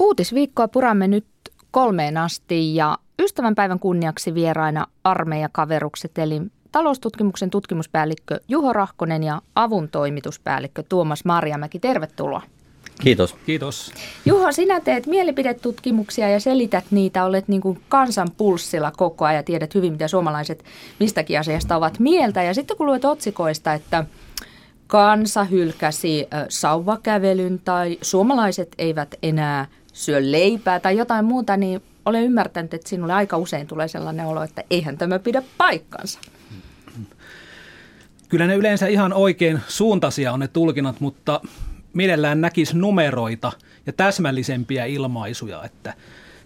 Uutisviikkoa puramme nyt kolmeen asti ja ystävänpäivän kunniaksi vieraina armeijakaverukset eli taloustutkimuksen tutkimuspäällikkö Juho Rahkonen ja avun toimituspäällikkö Tuomas Marjamäki. Tervetuloa. Kiitos. Kiitos. Juho, sinä teet mielipidetutkimuksia ja selität niitä, olet niin kuin kansan pulssilla koko ajan ja tiedät hyvin, mitä suomalaiset mistäkin asiasta ovat mieltä. Ja sitten kun luet otsikoista, että kansa hylkäsi sauvakävelyn tai suomalaiset eivät enää syö leipää tai jotain muuta, niin olen ymmärtänyt, että sinulle aika usein tulee sellainen olo, että eihän tämä pidä paikkansa. Kyllä ne yleensä ihan oikein suuntaisia on ne tulkinnat, mutta mielellään näkisi numeroita ja täsmällisempiä ilmaisuja, että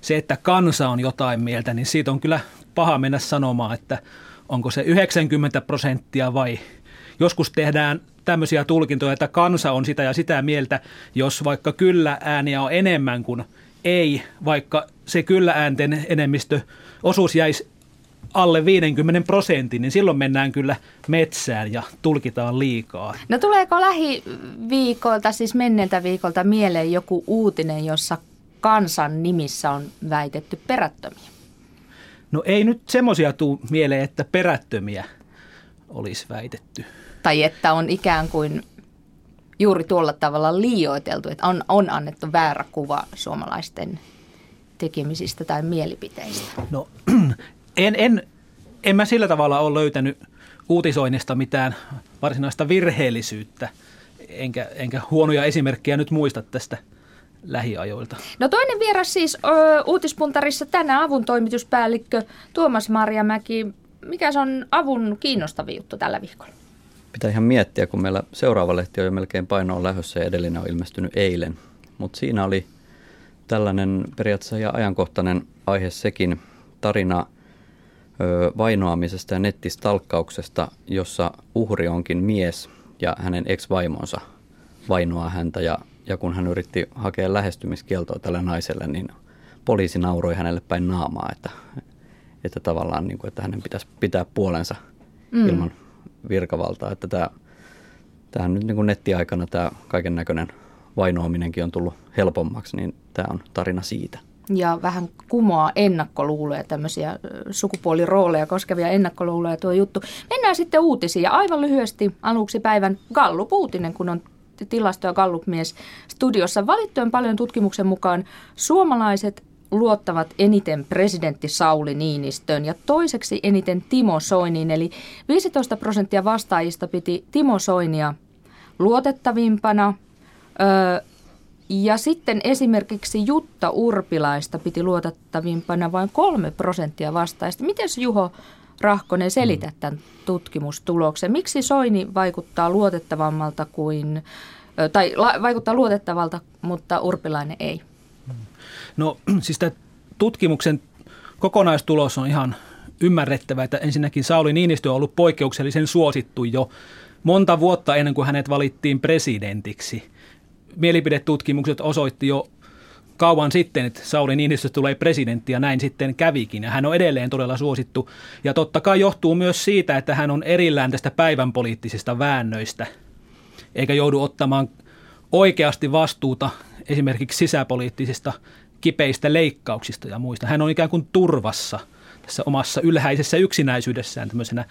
se, että kansa on jotain mieltä, niin siitä on kyllä paha mennä sanomaan, että onko se 90 prosenttia vai joskus tehdään tämmöisiä tulkintoja, että kansa on sitä ja sitä mieltä, jos vaikka kyllä ääniä on enemmän kuin ei, vaikka se kyllä äänten enemmistö osuus jäisi alle 50 prosentin, niin silloin mennään kyllä metsään ja tulkitaan liikaa. No tuleeko lähiviikolta, siis menneeltä viikolta mieleen joku uutinen, jossa kansan nimissä on väitetty perättömiä? No ei nyt semmoisia tule mieleen, että perättömiä olisi väitetty. Tai että on ikään kuin juuri tuolla tavalla liioiteltu, että on, on annettu väärä kuva suomalaisten tekemisistä tai mielipiteistä? No en, en, en mä sillä tavalla ole löytänyt uutisoinnista mitään varsinaista virheellisyyttä, enkä, enkä huonoja esimerkkejä nyt muista tästä lähiajoilta. No toinen vieras siis ö, uutispuntarissa tänään avun toimituspäällikkö Tuomas Marjamäki. Mikä se on avun kiinnostavin juttu tällä viikolla? Pitää ihan miettiä, kun meillä seuraava lehti on jo melkein painoon lähdössä ja edellinen on ilmestynyt eilen. Mutta siinä oli tällainen periaatteessa ja ajankohtainen aihe sekin, tarina ö, vainoamisesta ja nettistalkkauksesta, jossa uhri onkin mies ja hänen ex-vaimonsa vainoaa häntä. Ja, ja kun hän yritti hakea lähestymiskieltoa tälle naiselle, niin poliisi nauroi hänelle päin naamaa, että, että tavallaan niin kuin, että hänen pitäisi pitää puolensa mm. ilman virkavaltaa. Että tämä, tämähän nyt niin kuin nettiaikana tämä kaiken näköinen vainoaminenkin on tullut helpommaksi, niin tämä on tarina siitä. Ja vähän kumoaa ennakkoluuloja, tämmöisiä sukupuolirooleja koskevia ennakkoluuloja tuo juttu. Mennään sitten uutisiin ja aivan lyhyesti aluksi päivän Gallup-uutinen, kun on tilasto- ja Gallup-mies studiossa. Valittujen paljon tutkimuksen mukaan suomalaiset luottavat eniten presidentti Sauli Niinistön ja toiseksi eniten Timo Soiniin. Eli 15 prosenttia vastaajista piti Timo Soinia luotettavimpana. Öö, ja sitten esimerkiksi Jutta Urpilaista piti luotettavimpana vain kolme prosenttia vastaajista. Miten Juho Rahkonen selität tämän tutkimustuloksen? Miksi Soini vaikuttaa luotettavammalta kuin, tai vaikuttaa luotettavalta, mutta Urpilainen ei? No siis tämä tutkimuksen kokonaistulos on ihan ymmärrettävä, että ensinnäkin Sauli Niinistö on ollut poikkeuksellisen suosittu jo monta vuotta ennen kuin hänet valittiin presidentiksi. Mielipidetutkimukset osoitti jo kauan sitten, että Sauli Niinistö tulee presidentti ja näin sitten kävikin. Ja hän on edelleen todella suosittu. Ja totta kai johtuu myös siitä, että hän on erillään tästä päivän poliittisista väännöistä, eikä joudu ottamaan oikeasti vastuuta esimerkiksi sisäpoliittisista kipeistä leikkauksista ja muista. Hän on ikään kuin turvassa tässä omassa ylhäisessä yksinäisyydessään tämmöisenä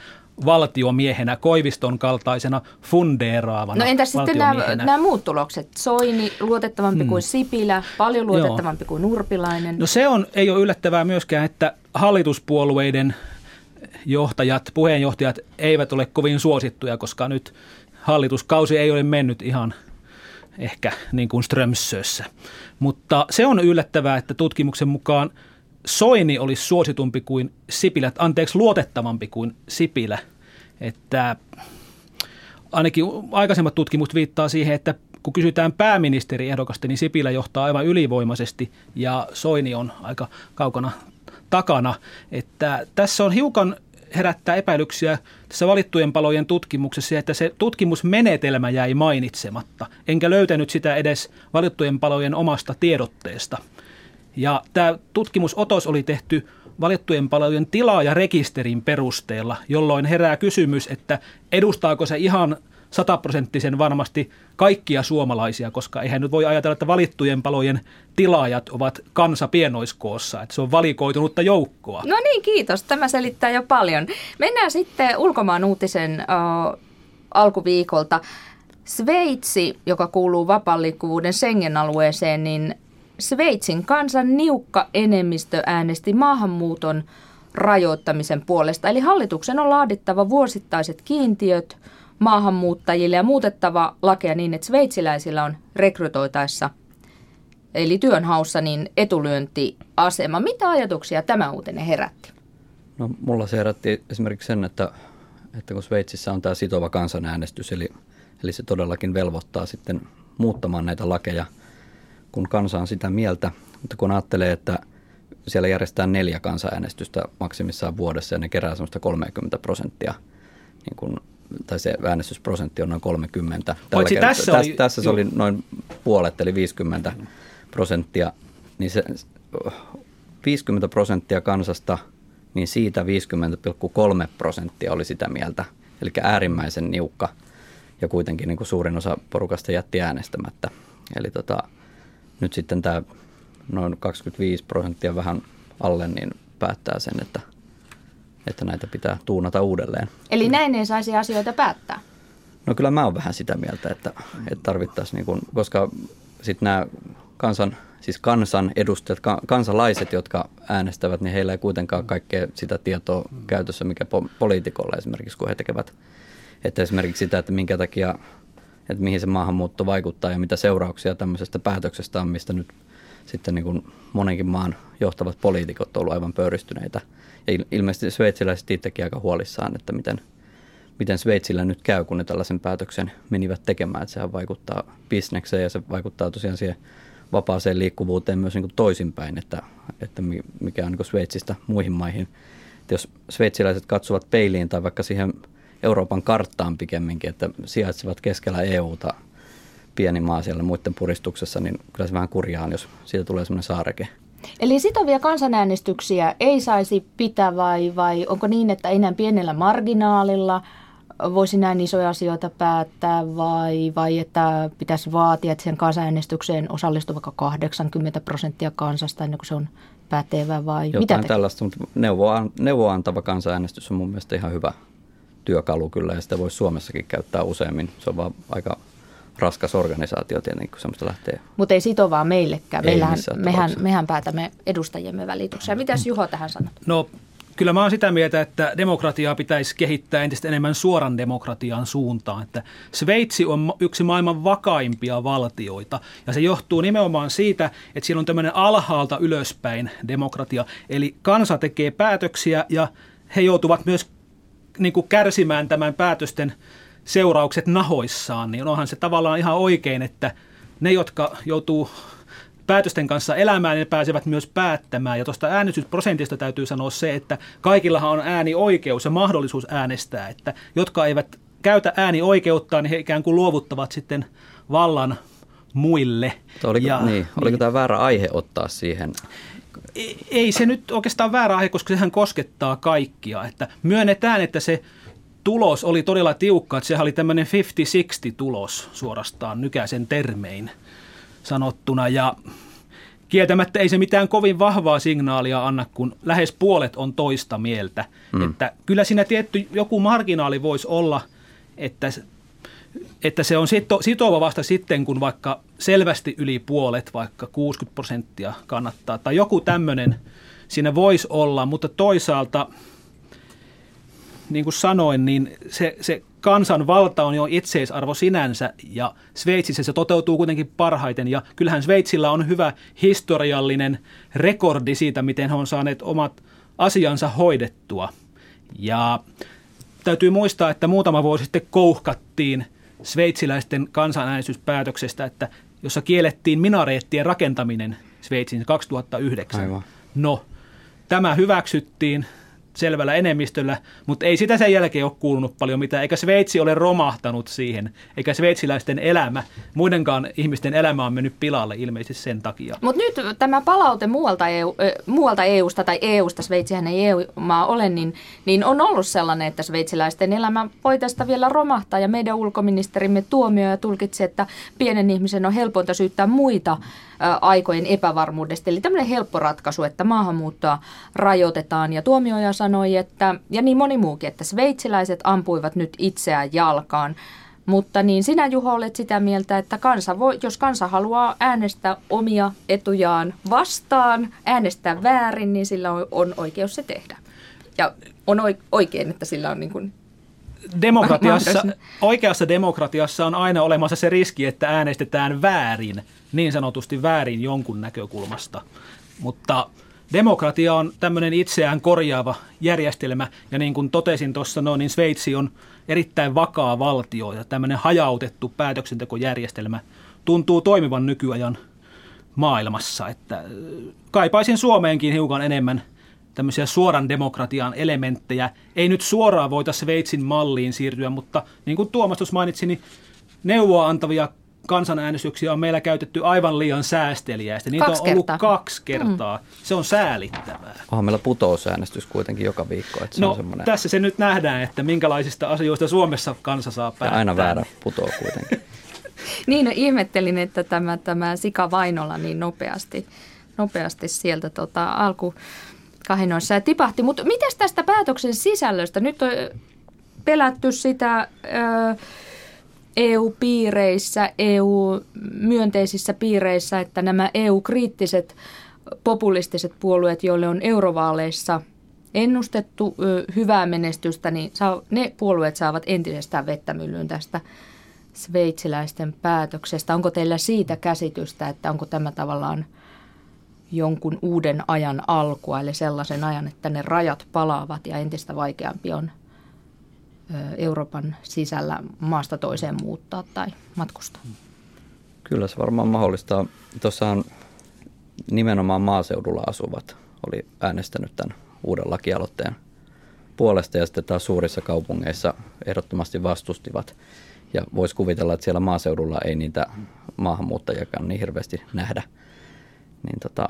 valtiomiehenä, Koiviston kaltaisena fundeeraavana No entäs sitten nämä, nämä muut tulokset? Soini luotettavampi hmm. kuin Sipilä, paljon luotettavampi Joo. kuin Nurpilainen. No se on, ei ole yllättävää myöskään, että hallituspuolueiden johtajat, puheenjohtajat eivät ole kovin suosittuja, koska nyt hallituskausi ei ole mennyt ihan – ehkä niin kuin Strömsössä. Mutta se on yllättävää, että tutkimuksen mukaan Soini olisi suositumpi kuin Sipilä, anteeksi luotettavampi kuin Sipilä. Että ainakin aikaisemmat tutkimukset viittaa siihen, että kun kysytään pääministeriehdokasta, niin Sipilä johtaa aivan ylivoimaisesti ja Soini on aika kaukana takana. Että tässä on hiukan herättää epäilyksiä tässä valittujen palojen tutkimuksessa, että se tutkimusmenetelmä jäi mainitsematta, enkä löytänyt sitä edes valittujen palojen omasta tiedotteesta. Ja tämä tutkimusotos oli tehty valittujen palojen tilaajarekisterin perusteella, jolloin herää kysymys, että edustaako se ihan sataprosenttisen varmasti kaikkia suomalaisia, koska eihän nyt voi ajatella, että valittujen palojen tilaajat ovat kansa pienoiskoossa, että se on valikoitunutta joukkoa. No niin, kiitos. Tämä selittää jo paljon. Mennään sitten ulkomaan uutisen uh, alkuviikolta. Sveitsi, joka kuuluu vapaan liikkuvuuden Schengen-alueeseen, niin Sveitsin kansan niukka enemmistö äänesti maahanmuuton rajoittamisen puolesta. Eli hallituksen on laadittava vuosittaiset kiintiöt maahanmuuttajille ja muutettava lakeja niin, että sveitsiläisillä on rekrytoitaessa eli työnhaussa niin etulyöntiasema. Mitä ajatuksia tämä uutinen herätti? No mulla se herätti esimerkiksi sen, että, että kun Sveitsissä on tämä sitova kansanäänestys, eli, eli se todellakin velvoittaa sitten muuttamaan näitä lakeja, kun kansa on sitä mieltä. Mutta kun ajattelee, että siellä järjestetään neljä kansanäänestystä maksimissaan vuodessa ja ne kerää semmoista 30 prosenttia, niin kun, tai se äänestysprosentti on noin 30. Tällä Tällä tässä, tässä, oli, tässä se oli noin puolet, eli 50 prosenttia, niin se 50 prosenttia kansasta, niin siitä 50,3 prosenttia oli sitä mieltä, eli äärimmäisen niukka, ja kuitenkin niin kuin suurin osa porukasta jätti äänestämättä. Eli tota, nyt sitten tämä noin 25 prosenttia vähän alle, niin päättää sen, että, että näitä pitää tuunata uudelleen. Eli näin ei saisi asioita päättää? No kyllä mä oon vähän sitä mieltä, että, että tarvittaisiin, niin kuin, koska sitten nämä kansan, siis kansan edustajat, kansalaiset, jotka äänestävät, niin heillä ei kuitenkaan kaikkea sitä tietoa käytössä, mikä po- poliitikolla esimerkiksi, kun he tekevät, että esimerkiksi sitä, että minkä takia, että mihin se maahanmuutto vaikuttaa ja mitä seurauksia tämmöisestä päätöksestä on, mistä nyt sitten niin kuin monenkin maan johtavat poliitikot ovat olleet aivan pöyristyneitä. Ja ilmeisesti sveitsiläiset itsekin aika huolissaan, että miten, miten Sveitsillä nyt käy, kun ne tällaisen päätöksen menivät tekemään. Että sehän vaikuttaa bisnekseen ja se vaikuttaa tosiaan siihen vapaaseen liikkuvuuteen myös niin kuin toisinpäin, että, että mikä on niin kuin Sveitsistä muihin maihin. Että jos sveitsiläiset katsovat peiliin tai vaikka siihen Euroopan karttaan pikemminkin, että sijaitsevat keskellä EUta pieni maa siellä muiden puristuksessa, niin kyllä se vähän kurjaa jos siitä tulee semmoinen saareke. Eli sitovia kansanäänestyksiä ei saisi pitää vai, vai onko niin, että enää pienellä marginaalilla voisi näin isoja asioita päättää vai, vai että pitäisi vaatia, että sen kansanäänestykseen osallistuu vaikka 80 prosenttia kansasta ennen kuin se on pätevä vai Jotain mitä te? tällaista, mutta neuvoa, neuvoa antava kansanäänestys on mun mielestä ihan hyvä työkalu kyllä ja sitä voisi Suomessakin käyttää useammin. Se on vaan aika raskas organisaatio tietenkin, kun semmoista lähtee. Mutta ei sitovaa meillekään. Meillähän, mehän, mehän päätämme edustajiemme välityksellä. Mitäs Juho tähän sanot? No kyllä mä oon sitä mieltä, että demokratiaa pitäisi kehittää entistä enemmän suoran demokratian suuntaan. Että Sveitsi on yksi maailman vakaimpia valtioita ja se johtuu nimenomaan siitä, että siellä on tämmöinen alhaalta ylöspäin demokratia. Eli kansa tekee päätöksiä ja he joutuvat myös niin kuin kärsimään tämän päätösten seuraukset nahoissaan, niin onhan se tavallaan ihan oikein, että ne, jotka joutuu päätösten kanssa elämään, ne pääsevät myös päättämään. Ja tuosta äänestysprosentista täytyy sanoa se, että kaikillahan on äänioikeus ja mahdollisuus äänestää, että jotka eivät käytä äänioikeutta, niin he ikään kuin luovuttavat sitten vallan muille. Oliko, ja, niin, oliko niin, tämä väärä aihe ottaa siihen? Ei se nyt oikeastaan väärä aihe, koska sehän koskettaa kaikkia. Että myönnetään, että se tulos oli todella tiukka, että sehän oli tämmöinen 50-60 tulos suorastaan nykäisen termein sanottuna ja kieltämättä ei se mitään kovin vahvaa signaalia anna, kun lähes puolet on toista mieltä. Mm. Että kyllä siinä tietty joku marginaali voisi olla, että, että se on sito, sitova vasta sitten, kun vaikka selvästi yli puolet, vaikka 60 prosenttia kannattaa, tai joku tämmöinen siinä voisi olla, mutta toisaalta – niin kuin sanoin, niin se, se kansanvalta on jo itseisarvo sinänsä ja Sveitsissä se toteutuu kuitenkin parhaiten ja kyllähän Sveitsillä on hyvä historiallinen rekordi siitä, miten he on saaneet omat asiansa hoidettua. Ja täytyy muistaa, että muutama vuosi sitten kouhkattiin sveitsiläisten kansanäänestyspäätöksestä, että jossa kiellettiin minareettien rakentaminen Sveitsin 2009. Aivan. No, tämä hyväksyttiin selvällä enemmistöllä, mutta ei sitä sen jälkeen ole kuulunut paljon mitään, eikä Sveitsi ole romahtanut siihen, eikä sveitsiläisten elämä, muidenkaan ihmisten elämä on mennyt pilalle ilmeisesti sen takia. Mutta nyt tämä palaute muualta, EU, äh, muualta EUsta tai EUsta, Sveitsihän ei EU-maa ole, niin, niin on ollut sellainen, että sveitsiläisten elämä voi tästä vielä romahtaa. Ja meidän ulkoministerimme tuomio ja tulkitsi, että pienen ihmisen on helpointa syyttää muita aikojen epävarmuudesta. Eli tämmöinen helppo ratkaisu, että maahanmuuttoa rajoitetaan. Ja tuomioja sanoi, että, ja niin moni muukin, että sveitsiläiset ampuivat nyt itseään jalkaan. Mutta niin sinä Juho olet sitä mieltä, että kansa voi, jos kansa haluaa äänestää omia etujaan vastaan, äänestää väärin, niin sillä on, on oikeus se tehdä. Ja on oikein, että sillä on niin kuin demokratiassa, oikeassa demokratiassa on aina olemassa se riski, että äänestetään väärin, niin sanotusti väärin jonkun näkökulmasta. Mutta demokratia on tämmöinen itseään korjaava järjestelmä, ja niin kuin totesin tuossa, no, niin Sveitsi on erittäin vakaa valtio, ja tämmöinen hajautettu päätöksentekojärjestelmä tuntuu toimivan nykyajan maailmassa. Että kaipaisin Suomeenkin hiukan enemmän – tämmöisiä suoran demokratian elementtejä. Ei nyt suoraan voita Sveitsin malliin siirtyä, mutta niin kuin Tuomas mainitsi, niin neuvoa antavia kansanäänestyksiä on meillä käytetty aivan liian säästeliästi. Niitä kaksi on ollut kertaa. kaksi kertaa. Mm. Se on säälittävää. Onhan meillä putousäänestys kuitenkin joka viikko. Että se no, on semmoinen... tässä se nyt nähdään, että minkälaisista asioista Suomessa kansa saa päättää. Ja aina väärä putoo kuitenkin. niin, no, ihmettelin, että tämä, tämä Sika Vainola niin nopeasti, nopeasti sieltä tota, alku kahinoissa ja tipahti. Mutta miten tästä päätöksen sisällöstä? Nyt on pelätty sitä ö, EU-piireissä, EU-myönteisissä piireissä, että nämä EU-kriittiset populistiset puolueet, joille on eurovaaleissa ennustettu hyvää menestystä, niin ne puolueet saavat entisestään vettä myllyyn tästä sveitsiläisten päätöksestä. Onko teillä siitä käsitystä, että onko tämä tavallaan – jonkun uuden ajan alkua, eli sellaisen ajan, että ne rajat palaavat ja entistä vaikeampi on Euroopan sisällä maasta toiseen muuttaa tai matkustaa. Kyllä se varmaan mahdollistaa. Tuossahan nimenomaan maaseudulla asuvat oli äänestänyt tämän uuden lakialoitteen puolesta ja sitten taas suurissa kaupungeissa ehdottomasti vastustivat. Ja voisi kuvitella, että siellä maaseudulla ei niitä maahanmuuttajakaan niin hirveästi nähdä – niin tota...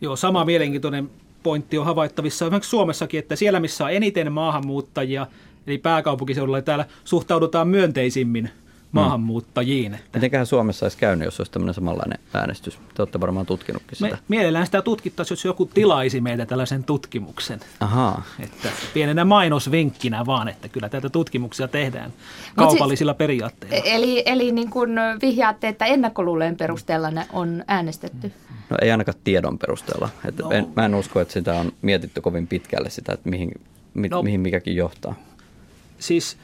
Joo, sama mielenkiintoinen pointti on havaittavissa esimerkiksi Suomessakin, että siellä missä on eniten maahanmuuttajia, eli pääkaupunkiseudulla, täällä suhtaudutaan myönteisimmin maahanmuuttajiin. Että... Mitenköhän Suomessa olisi käynyt, jos olisi tämmöinen samanlainen äänestys? Te olette varmaan tutkinutkin sitä. Me, mielellään sitä tutkittaisiin, jos joku tilaisi meitä tällaisen tutkimuksen. Ahaa. Että pienenä mainosvinkkinä vaan, että kyllä tätä tutkimuksia tehdään kaupallisilla siis, periaatteilla. Eli, eli niin kuin vihjaatte, että ennakkoluuleen perusteella ne on äänestetty? No ei ainakaan tiedon perusteella. Että no. en, mä en usko, että sitä on mietitty kovin pitkälle sitä, että mihin, mi, no. mihin mikäkin johtaa. Siis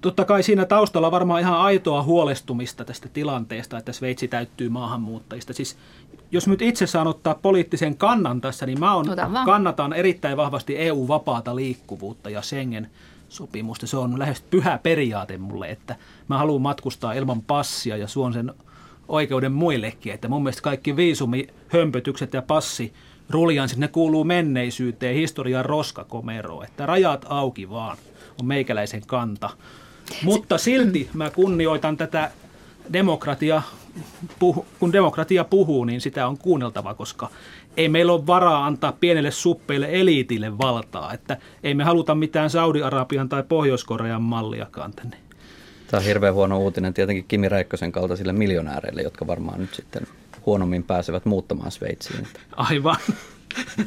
totta kai siinä taustalla varmaan ihan aitoa huolestumista tästä tilanteesta, että Sveitsi täyttyy maahanmuuttajista. Siis jos nyt itse saan ottaa poliittisen kannan tässä, niin mä on, kannatan erittäin vahvasti EU-vapaata liikkuvuutta ja Schengen sopimusta. Se on lähes pyhä periaate mulle, että mä haluan matkustaa ilman passia ja suon sen oikeuden muillekin. Että mun mielestä kaikki viisumihömpötykset ja passi ruljanssit, ne kuuluu menneisyyteen, historian roskakomeroon. Että rajat auki vaan on meikäläisen kanta. Mutta silti mä kunnioitan tätä demokratia, kun demokratia puhuu, niin sitä on kuunneltava, koska ei meillä ole varaa antaa pienelle suppeille eliitille valtaa. Että ei me haluta mitään Saudi-Arabian tai Pohjois-Korean malliakaan tänne. Tämä on hirveän huono uutinen tietenkin Kimi Räikkösen kaltaisille miljonääreille, jotka varmaan nyt sitten huonommin pääsevät muuttamaan Sveitsiin. Aivan.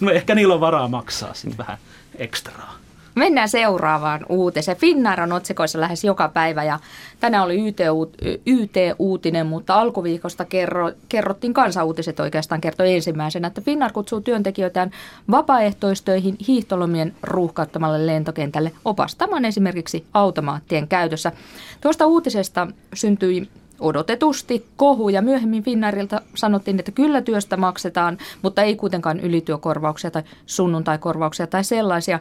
No ehkä niillä on varaa maksaa sitten vähän ekstraa. Mennään seuraavaan uutiseen. Finnair on otsikoissa lähes joka päivä ja tänään oli YT-uutinen, mutta alkuviikosta kerro, kerrottiin kansauutiset oikeastaan kertoi ensimmäisenä, että Finnair kutsuu työntekijöitään vapaaehtoistöihin hiihtolomien ruuhkauttamalle lentokentälle opastamaan esimerkiksi automaattien käytössä. Tuosta uutisesta syntyi odotetusti kohu ja myöhemmin Finnairilta sanottiin, että kyllä työstä maksetaan, mutta ei kuitenkaan ylityökorvauksia tai sunnuntaikorvauksia tai sellaisia.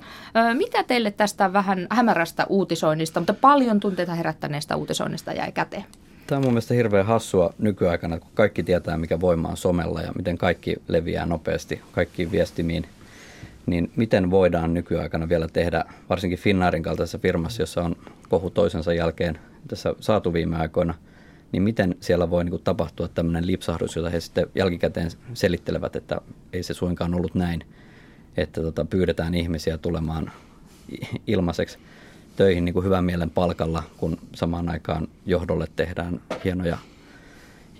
Mitä teille tästä vähän hämärästä uutisoinnista, mutta paljon tunteita herättäneestä uutisoinnista jäi käteen? Tämä on mun mielestä hirveän hassua nykyaikana, kun kaikki tietää, mikä voima on somella ja miten kaikki leviää nopeasti kaikkiin viestimiin. niin miten voidaan nykyaikana vielä tehdä, varsinkin Finnairin kaltaisessa firmassa, jossa on kohu toisensa jälkeen tässä saatu viime aikoina, niin miten siellä voi niin kuin, tapahtua tämmöinen lipsahdus, jota he sitten jälkikäteen selittelevät, että ei se suinkaan ollut näin, että tota, pyydetään ihmisiä tulemaan ilmaiseksi töihin niin kuin hyvän mielen palkalla, kun samaan aikaan johdolle tehdään hienoja,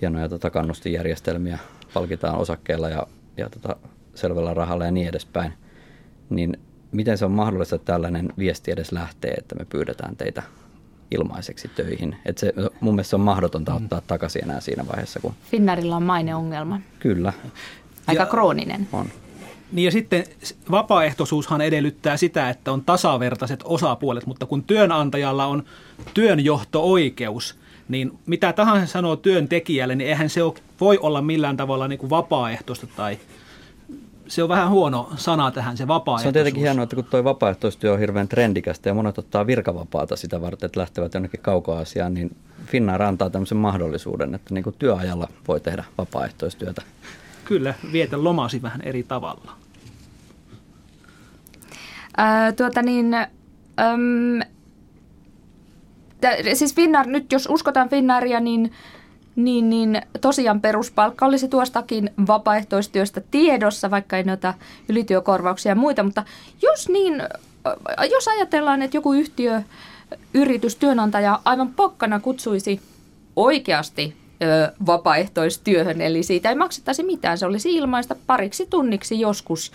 hienoja tota kannustinjärjestelmiä, palkitaan osakkeella ja, ja tota, selvällä rahalla ja niin edespäin. Niin miten se on mahdollista, että tällainen viesti edes lähtee, että me pyydetään teitä ilmaiseksi töihin. Et se, mun mielestä se on mahdotonta mm. ottaa takaisin enää siinä vaiheessa. Kun... Finnarilla on maineongelma. Kyllä. Aika ja, krooninen. On. Niin ja sitten vapaaehtoisuushan edellyttää sitä, että on tasavertaiset osapuolet, mutta kun työnantajalla on työnjohto-oikeus, niin mitä tahansa sanoo työntekijälle, niin eihän se ole, voi olla millään tavalla niin kuin vapaaehtoista tai se on vähän huono sana tähän, se vapaaehtoisuus. Se on tietenkin hienoa, että kun tuo vapaaehtoistyö on hirveän trendikästä ja monet ottaa virkavapaata sitä varten, että lähtevät jonnekin kaukoasiaan, niin Finnair antaa tämmöisen mahdollisuuden, että niin kuin työajalla voi tehdä vapaaehtoistyötä. Kyllä, vietä lomasi vähän eri tavalla. Ää, tuota niin, äm, t- siis Finnair, nyt jos uskotaan Finnairia, niin, niin, niin tosiaan peruspalkka olisi tuostakin vapaaehtoistyöstä tiedossa, vaikka ei noita ylityökorvauksia ja muita, mutta jos niin, jos ajatellaan, että joku yhtiö, yritys, työnantaja aivan pokkana kutsuisi oikeasti vapaaehtoistyöhön, eli siitä ei maksettaisi mitään. Se olisi ilmaista pariksi tunniksi joskus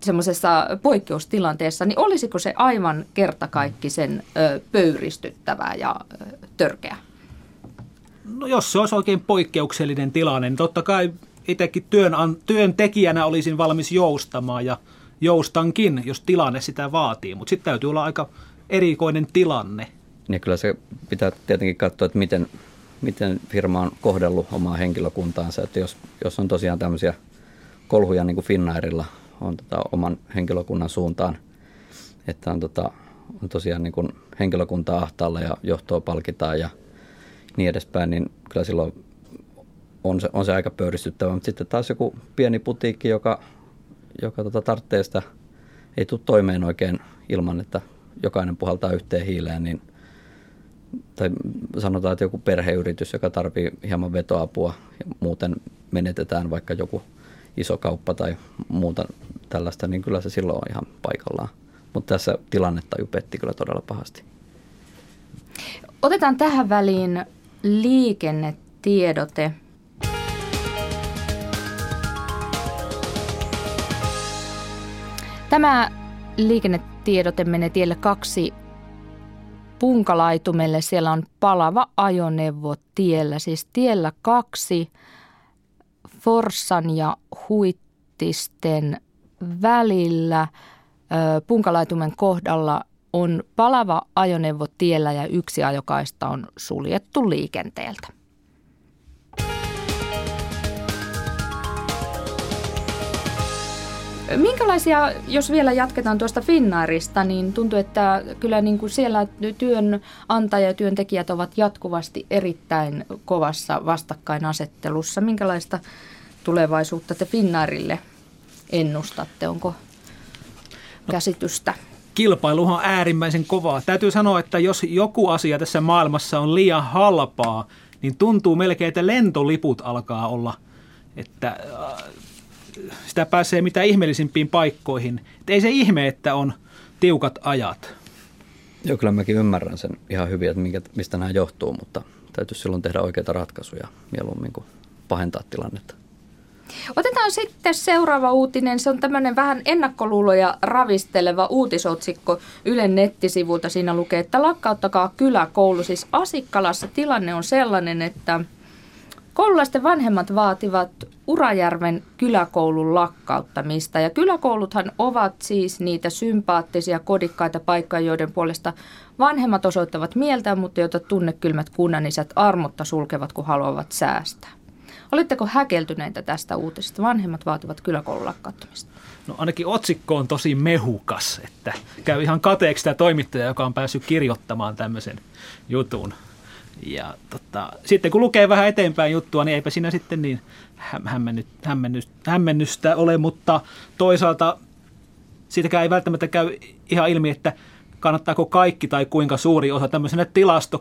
semmoisessa poikkeustilanteessa, niin olisiko se aivan kertakaikkisen pöyristyttävää ja törkeä? No jos se olisi oikein poikkeuksellinen tilanne, niin totta kai itsekin työn, työntekijänä olisin valmis joustamaan ja joustankin, jos tilanne sitä vaatii, mutta sitten täytyy olla aika erikoinen tilanne. Ja kyllä se pitää tietenkin katsoa, että miten miten firma on kohdellut omaa henkilökuntaansa. Että jos, jos on tosiaan tämmöisiä kolhuja niin kuin Finnairilla on tota, oman henkilökunnan suuntaan, että on, tota, on tosiaan niin kuin henkilökuntaa ahtaalla ja johtoa palkitaan ja niin edespäin, niin kyllä silloin on se, on se aika pöyristyttävä. Mutta sitten taas joku pieni putiikki, joka, joka tota tarvitsee sitä, ei tule toimeen oikein ilman, että jokainen puhaltaa yhteen hiileen, niin tai sanotaan, että joku perheyritys, joka tarvii hieman vetoapua ja muuten menetetään vaikka joku iso kauppa tai muuta tällaista, niin kyllä se silloin on ihan paikallaan. Mutta tässä tilannetta petti kyllä todella pahasti. Otetaan tähän väliin liikennetiedote. Tämä liikennetiedote menee tielle kaksi punkalaitumelle. Siellä on palava ajoneuvo tiellä, siis tiellä kaksi Forssan ja Huittisten välillä. Punkalaitumen kohdalla on palava ajoneuvo tiellä ja yksi ajokaista on suljettu liikenteeltä. Minkälaisia, jos vielä jatketaan tuosta Finnairista, niin tuntuu, että kyllä niin kuin siellä työnantaja ja työntekijät ovat jatkuvasti erittäin kovassa vastakkainasettelussa. Minkälaista tulevaisuutta te Finnairille ennustatte? Onko no, käsitystä? Kilpailuhan on äärimmäisen kovaa. Täytyy sanoa, että jos joku asia tässä maailmassa on liian halpaa, niin tuntuu melkein, että lentoliput alkaa olla, että sitä pääsee mitä ihmeellisimpiin paikkoihin. Et ei se ihme, että on tiukat ajat. Joo, kyllä mäkin ymmärrän sen ihan hyvin, että minkä, mistä nämä johtuu, mutta täytyy silloin tehdä oikeita ratkaisuja mieluummin kuin pahentaa tilannetta. Otetaan sitten seuraava uutinen. Se on tämmöinen vähän ennakkoluuloja ravisteleva uutisotsikko Ylen nettisivulta. Siinä lukee, että lakkauttakaa kyläkoulu. Siis Asikkalassa tilanne on sellainen, että Koululaisten vanhemmat vaativat Urajärven kyläkoulun lakkauttamista. Ja kyläkouluthan ovat siis niitä sympaattisia, kodikkaita paikkoja, joiden puolesta vanhemmat osoittavat mieltä, mutta joita tunnekylmät kunnanisät armotta sulkevat, kun haluavat säästää. Oletteko häkeltyneitä tästä uutisesta? Vanhemmat vaativat kyläkoulun lakkauttamista. No ainakin otsikko on tosi mehukas, että käy ihan kateeksi sitä toimittajaa, joka on päässyt kirjoittamaan tämmöisen jutun. Ja tota, sitten kun lukee vähän eteenpäin juttua, niin eipä siinä sitten niin hämmennyt, hämmennyt, hämmennystä ole, mutta toisaalta siitäkään ei välttämättä käy ihan ilmi, että kannattaako kaikki tai kuinka suuri osa tämmöisenä tilasto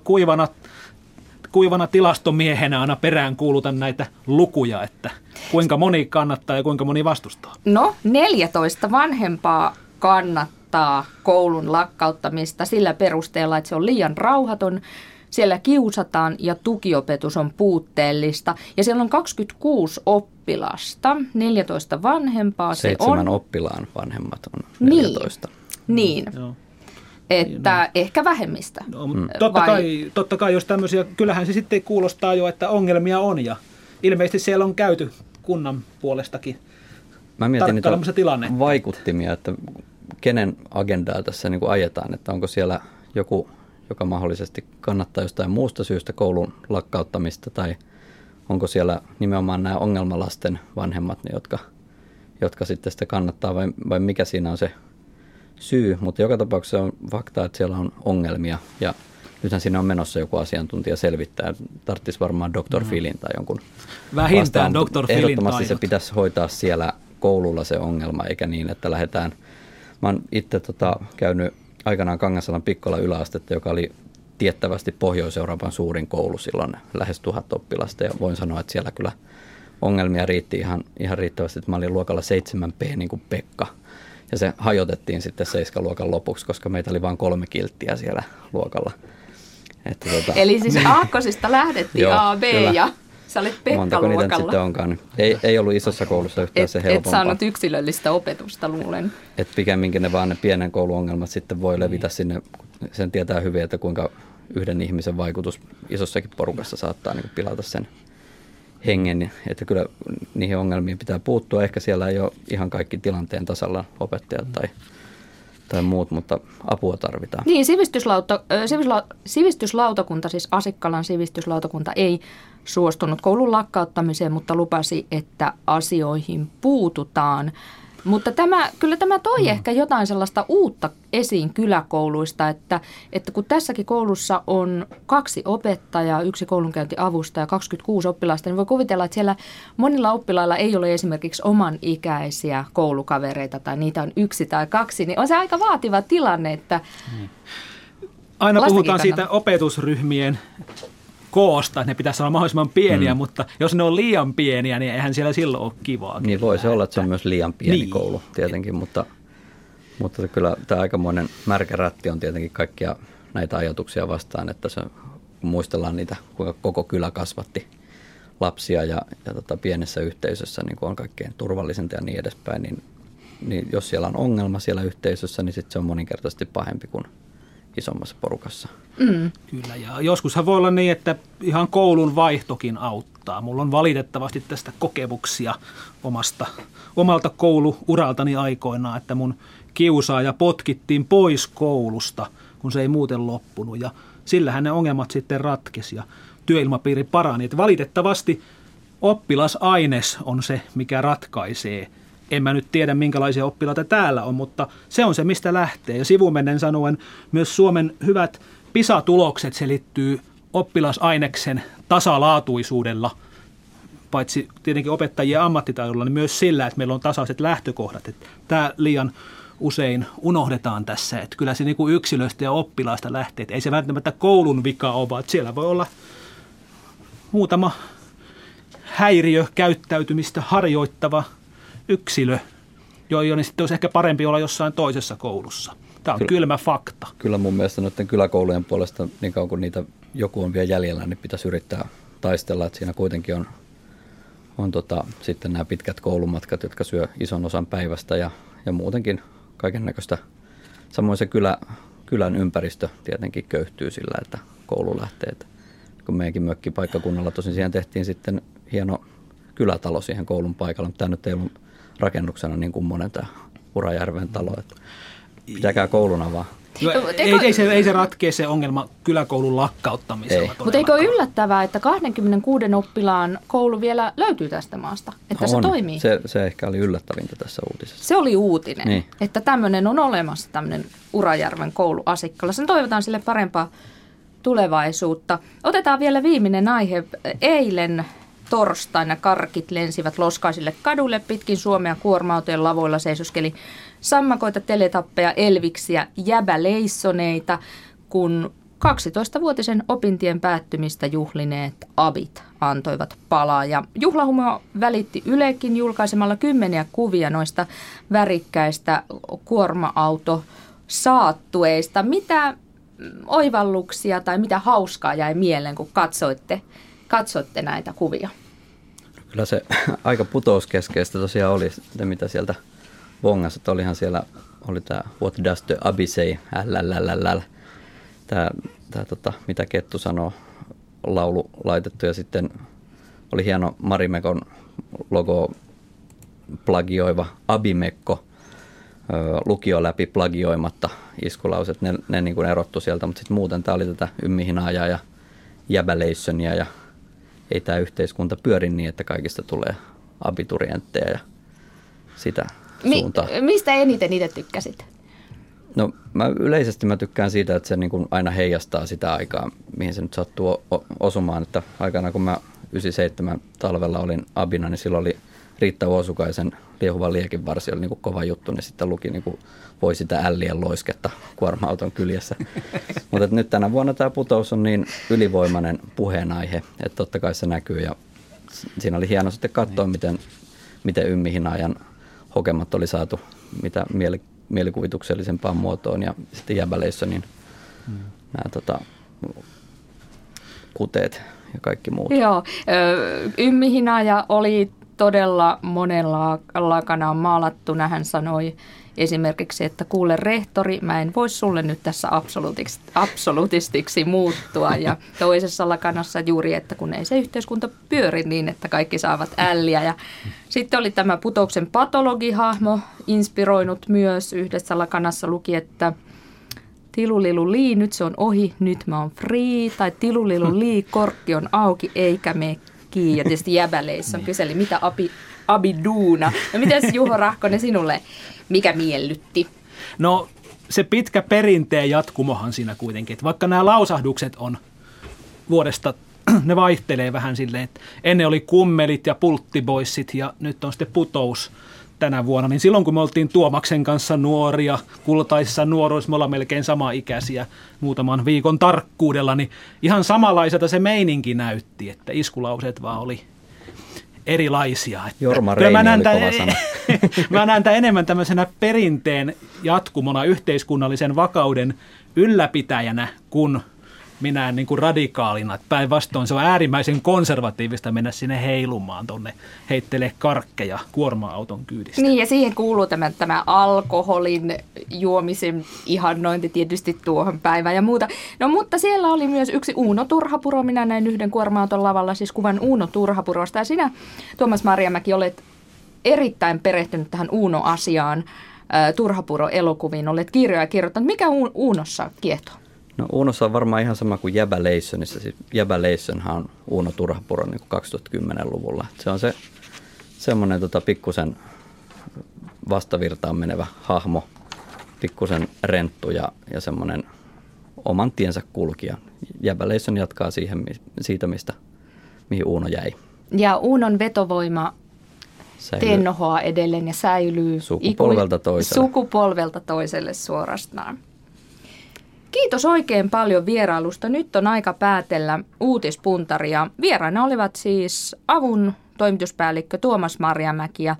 kuivana, tilastomiehenä aina perään kuulutan näitä lukuja, että kuinka moni kannattaa ja kuinka moni vastustaa. No, 14 vanhempaa kannattaa koulun lakkauttamista sillä perusteella, että se on liian rauhaton, siellä kiusataan ja tukiopetus on puutteellista. Ja siellä on 26 oppilasta, 14 vanhempaa. Seitsemän on... oppilaan vanhemmat on 14. Niin. niin. Joo. Että no. ehkä vähemmistä. No, mm. totta, Vai... kai, totta kai, jos tämmöisiä, kyllähän se sitten kuulostaa jo, että ongelmia on ja ilmeisesti siellä on käyty kunnan puolestakin Mä mietin niitä tilanne. vaikuttimia, että kenen agendaa tässä niin kuin ajetaan, että onko siellä joku joka mahdollisesti kannattaa jostain muusta syystä koulun lakkauttamista tai onko siellä nimenomaan nämä ongelmalasten vanhemmat, ne, jotka, jotka sitten sitä kannattaa vai, vai mikä siinä on se syy, mutta joka tapauksessa on fakta, että siellä on ongelmia ja nythän siinä on menossa joku asiantuntija selvittää. Tarvitsisi varmaan Dr. Mm. Filin tai jonkun Vähintään Dr. Filin Ehdottomasti se pitäisi hoitaa siellä koululla se ongelma, eikä niin, että lähdetään. Mä oon itse tota, käynyt aikanaan Kangasalan Pikkola yläastetta, joka oli tiettävästi Pohjois-Euroopan suurin koulu silloin, lähes tuhat oppilasta. Ja voin sanoa, että siellä kyllä ongelmia riitti ihan, ihan riittävästi, että mä olin luokalla 7P niin kuin Pekka. Ja se hajotettiin sitten 7-luokan lopuksi, koska meitä oli vain kolme kilttiä siellä luokalla. Että tuota... Eli siis aakkosista lähdettiin Joo, A, B kyllä. ja Sä olet Pekka Montako niitä sitten onkaan. Ei, ei ollut isossa koulussa yhtään et, se helpompaa. Et saanut yksilöllistä opetusta, luulen. Et pikemminkin ne vaan ne pienen koulun ongelmat sitten voi levitä niin. sinne. Sen tietää hyvin, että kuinka yhden ihmisen vaikutus isossakin porukassa saattaa niin pilata sen hengen. Että kyllä niihin ongelmiin pitää puuttua. Ehkä siellä ei ole ihan kaikki tilanteen tasalla opettajat tai tai muut, mutta apua tarvitaan. Niin, sivistyslauta, sivistysla, sivistyslautakunta, siis Asikkalan sivistyslautakunta ei suostunut koulun lakkauttamiseen, mutta lupasi, että asioihin puututaan. Mutta tämä, kyllä tämä toi mm. ehkä jotain sellaista uutta esiin kyläkouluista, että, että kun tässäkin koulussa on kaksi opettajaa, yksi koulunkäyntiavustaja ja 26 oppilasta, niin voi kuvitella, että siellä monilla oppilailla ei ole esimerkiksi oman ikäisiä koulukavereita tai niitä on yksi tai kaksi, niin on se aika vaativa tilanne, että mm. Aina puhutaan siitä opetusryhmien koosta, ne pitäisi olla mahdollisimman pieniä, mm. mutta jos ne on liian pieniä, niin eihän siellä silloin ole kivaa. Niin voi se olla, että se on myös liian pieni niin. koulu tietenkin, mutta, mutta kyllä tämä aikamoinen märkä rätti on tietenkin kaikkia näitä ajatuksia vastaan, että se, kun muistellaan niitä, kuinka koko kylä kasvatti lapsia ja, ja tota, pienessä yhteisössä niin on kaikkein turvallisinta ja niin edespäin, niin, niin jos siellä on ongelma siellä yhteisössä, niin sit se on moninkertaisesti pahempi kuin isommassa porukassa. Mm. Kyllä, ja joskushan voi olla niin, että ihan koulun vaihtokin auttaa. Mulla on valitettavasti tästä kokemuksia omasta, omalta kouluuraltani aikoinaan, että mun kiusaaja potkittiin pois koulusta, kun se ei muuten loppunut. Ja sillähän ne ongelmat sitten ratkesi ja työilmapiiri parani. Että valitettavasti oppilasaines on se, mikä ratkaisee – en mä nyt tiedä minkälaisia oppilaita täällä on, mutta se on se, mistä lähtee. Ja sivumennen sanoen myös Suomen hyvät PISA-tulokset selittyy oppilasaineksen tasalaatuisuudella, paitsi tietenkin opettajien ammattitaidolla, niin myös sillä, että meillä on tasaiset lähtökohdat. Että tämä liian usein unohdetaan tässä, että kyllä se niin yksilöistä ja oppilaista lähtee. Että ei se välttämättä koulun vika ole, vaan siellä voi olla muutama häiriökäyttäytymistä harjoittava yksilö, joiden sitten olisi ehkä parempi olla jossain toisessa koulussa. Tämä on kyllä, kylmä fakta. Kyllä mun mielestä noiden kyläkoulujen puolesta, niin kauan kuin niitä joku on vielä jäljellä, niin pitäisi yrittää taistella, että siinä kuitenkin on, on tota, sitten nämä pitkät koulumatkat, jotka syö ison osan päivästä ja, ja muutenkin kaiken näköistä. Samoin se kylä, kylän ympäristö tietenkin köyhtyy sillä, että koulu lähtee. Että kun meidänkin mökkipaikkakunnalla tosin siihen tehtiin sitten hieno kylätalo siihen koulun paikalle, mutta tämä nyt ei ollut rakennuksena niin kuin monen tämä Urajärven talo. Että pitäkää kouluna vaan. No, ei, ei, se, ei se ratkea se ongelma kyläkoulun lakkauttamisella. Ei. Mutta eikö ole yllättävää, että 26 oppilaan koulu vielä löytyy tästä maasta? Että on. se toimii? Se, se ehkä oli yllättävintä tässä uutisessa. Se oli uutinen, niin. että tämmöinen on olemassa, tämmöinen Urajärven koulu Asikkalla. Sen toivotaan sille parempaa tulevaisuutta. Otetaan vielä viimeinen aihe. Eilen torstaina karkit lensivät loskaisille kadulle pitkin Suomea kuorma-autojen lavoilla seisoskeli sammakoita, teletappeja, elviksiä, jäbäleissoneita, kun 12-vuotisen opintien päättymistä juhlineet abit antoivat palaa. Ja juhlahumo välitti Ylekin julkaisemalla kymmeniä kuvia noista värikkäistä kuorma-auto saattueista. Mitä oivalluksia tai mitä hauskaa jäi mieleen, kun katsoitte, katsoitte näitä kuvia? Kyllä se aika putouskeskeistä tosiaan oli, se mitä sieltä vongassa, että olihan siellä, oli tämä What does the Abbey say, tämä, tämä tota, mitä Kettu sanoo, laulu laitettu ja sitten oli hieno Marimekon logo plagioiva Abimekko lukio läpi plagioimatta iskulauset. Ne, ne niin kuin erottu sieltä, mutta sitten muuten tämä oli tätä ymmihinajaa ja jäbäleissonia ja ei tämä yhteiskunta pyöri niin, että kaikista tulee abiturientteja ja sitä suuntaa. Mi- mistä eniten itse tykkäsit? No mä yleisesti mä tykkään siitä, että se niin kuin aina heijastaa sitä aikaa, mihin se nyt sattuu osumaan. Että aikana kun mä 97 talvella olin abina, niin silloin oli Riitta Uosukaisen liehuva liekin varsi oli niin kuin kova juttu, niin sitten luki niin kuin voi sitä ällien loisketta kuorma-auton kyljessä. Mutta nyt tänä vuonna tämä putous on niin ylivoimainen puheenaihe, että totta kai se näkyy ja siinä oli hieno sitten katsoa, niin. miten, miten ymmihin ajan hokemat oli saatu mitä mieli, mielikuvituksellisempaan muotoon ja sitten jäbäleissä niin hmm. nämä tota, kuteet ja kaikki muut. Joo, Ymmihinaja oli todella monella lakana maalattu. Hän sanoi esimerkiksi, että kuule rehtori, mä en voi sulle nyt tässä absolutistiksi muuttua. Ja toisessa lakanassa juuri, että kun ei se yhteiskunta pyöri niin, että kaikki saavat älliä. Ja sitten oli tämä Putoksen patologihahmo, inspiroinut myös. Yhdessä lakanassa luki, että Tilulilu lii, nyt se on ohi, nyt mä oon free. Tai tilulilu lii, korkki on auki, eikä me kiinni. Ja tietysti jäbäleissä niin. kyseli, mitä abi, abiduuna. No miten Juho Rahkonen sinulle, mikä miellytti? No se pitkä perinteen jatkumohan siinä kuitenkin, että vaikka nämä lausahdukset on vuodesta, ne vaihtelee vähän silleen, että ennen oli kummelit ja pulttiboissit ja nyt on sitten putous tänä vuonna, niin silloin kun me oltiin Tuomaksen kanssa nuoria, kultaisissa nuoruissa, me ollaan melkein sama ikäisiä muutaman viikon tarkkuudella, niin ihan samanlaiselta se meininki näytti, että iskulauseet vaan oli erilaisia. Jorma Reini mä näen, kova sana. mä näen tämän enemmän tämmöisenä perinteen jatkumona yhteiskunnallisen vakauden ylläpitäjänä kuin minä niin kuin radikaalina. Päinvastoin se on äärimmäisen konservatiivista mennä sinne heilumaan tuonne, heittelee karkkeja kuorma-auton kyydistä. Niin ja siihen kuuluu tämä, tämä alkoholin juomisen ihannointi tietysti tuohon päivään ja muuta. No mutta siellä oli myös yksi Uuno Turhapuro. Minä näin yhden kuorma-auton lavalla siis kuvan Uuno Turhapurosta. Ja sinä, Tuomas Marjamäki, olet erittäin perehtynyt tähän Uuno-asiaan. Turhapuro-elokuviin olet kirjoja kirjoittanut. Mikä Uunossa kiehtoo? No Uunossa on varmaan ihan sama kuin Jäbä Leissonissa. Siis Jäbä Leissonhan on Uuno Turhapuro niin 2010-luvulla. Se on se semmoinen tota, pikkusen vastavirtaan menevä hahmo, pikkusen renttu ja, ja semmoinen oman tiensä kulkija. Jäbä Leisson jatkaa siihen, siitä, mistä, mihin Uuno jäi. Ja Uunon vetovoima säilyy. tennohoa edelleen ja säilyy sukupolvelta toiselle. Sukupolvelta toiselle suorastaan. Kiitos oikein paljon vierailusta. Nyt on aika päätellä uutispuntaria. Vieraina olivat siis avun toimituspäällikkö Tuomas Marjamäki ja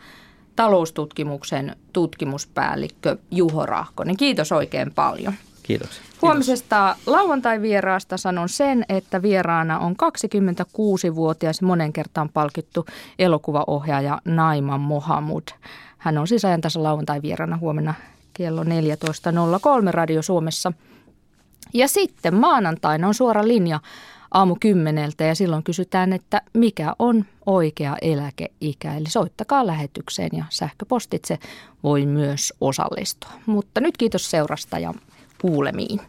taloustutkimuksen tutkimuspäällikkö Juho Rahkonen. Kiitos oikein paljon. Kiitos. Huomisesta lauantai-vieraasta sanon sen, että vieraana on 26-vuotias monen kertaan palkittu elokuvaohjaaja Naiman Mohamud. Hän on siis ajan tässä lauantai-vieraana huomenna kello 14.03 Radio Suomessa – ja sitten maanantaina on suora linja aamu kymmeneltä ja silloin kysytään, että mikä on oikea eläkeikä. Eli soittakaa lähetykseen ja sähköpostitse voi myös osallistua. Mutta nyt kiitos seurasta ja kuulemiin.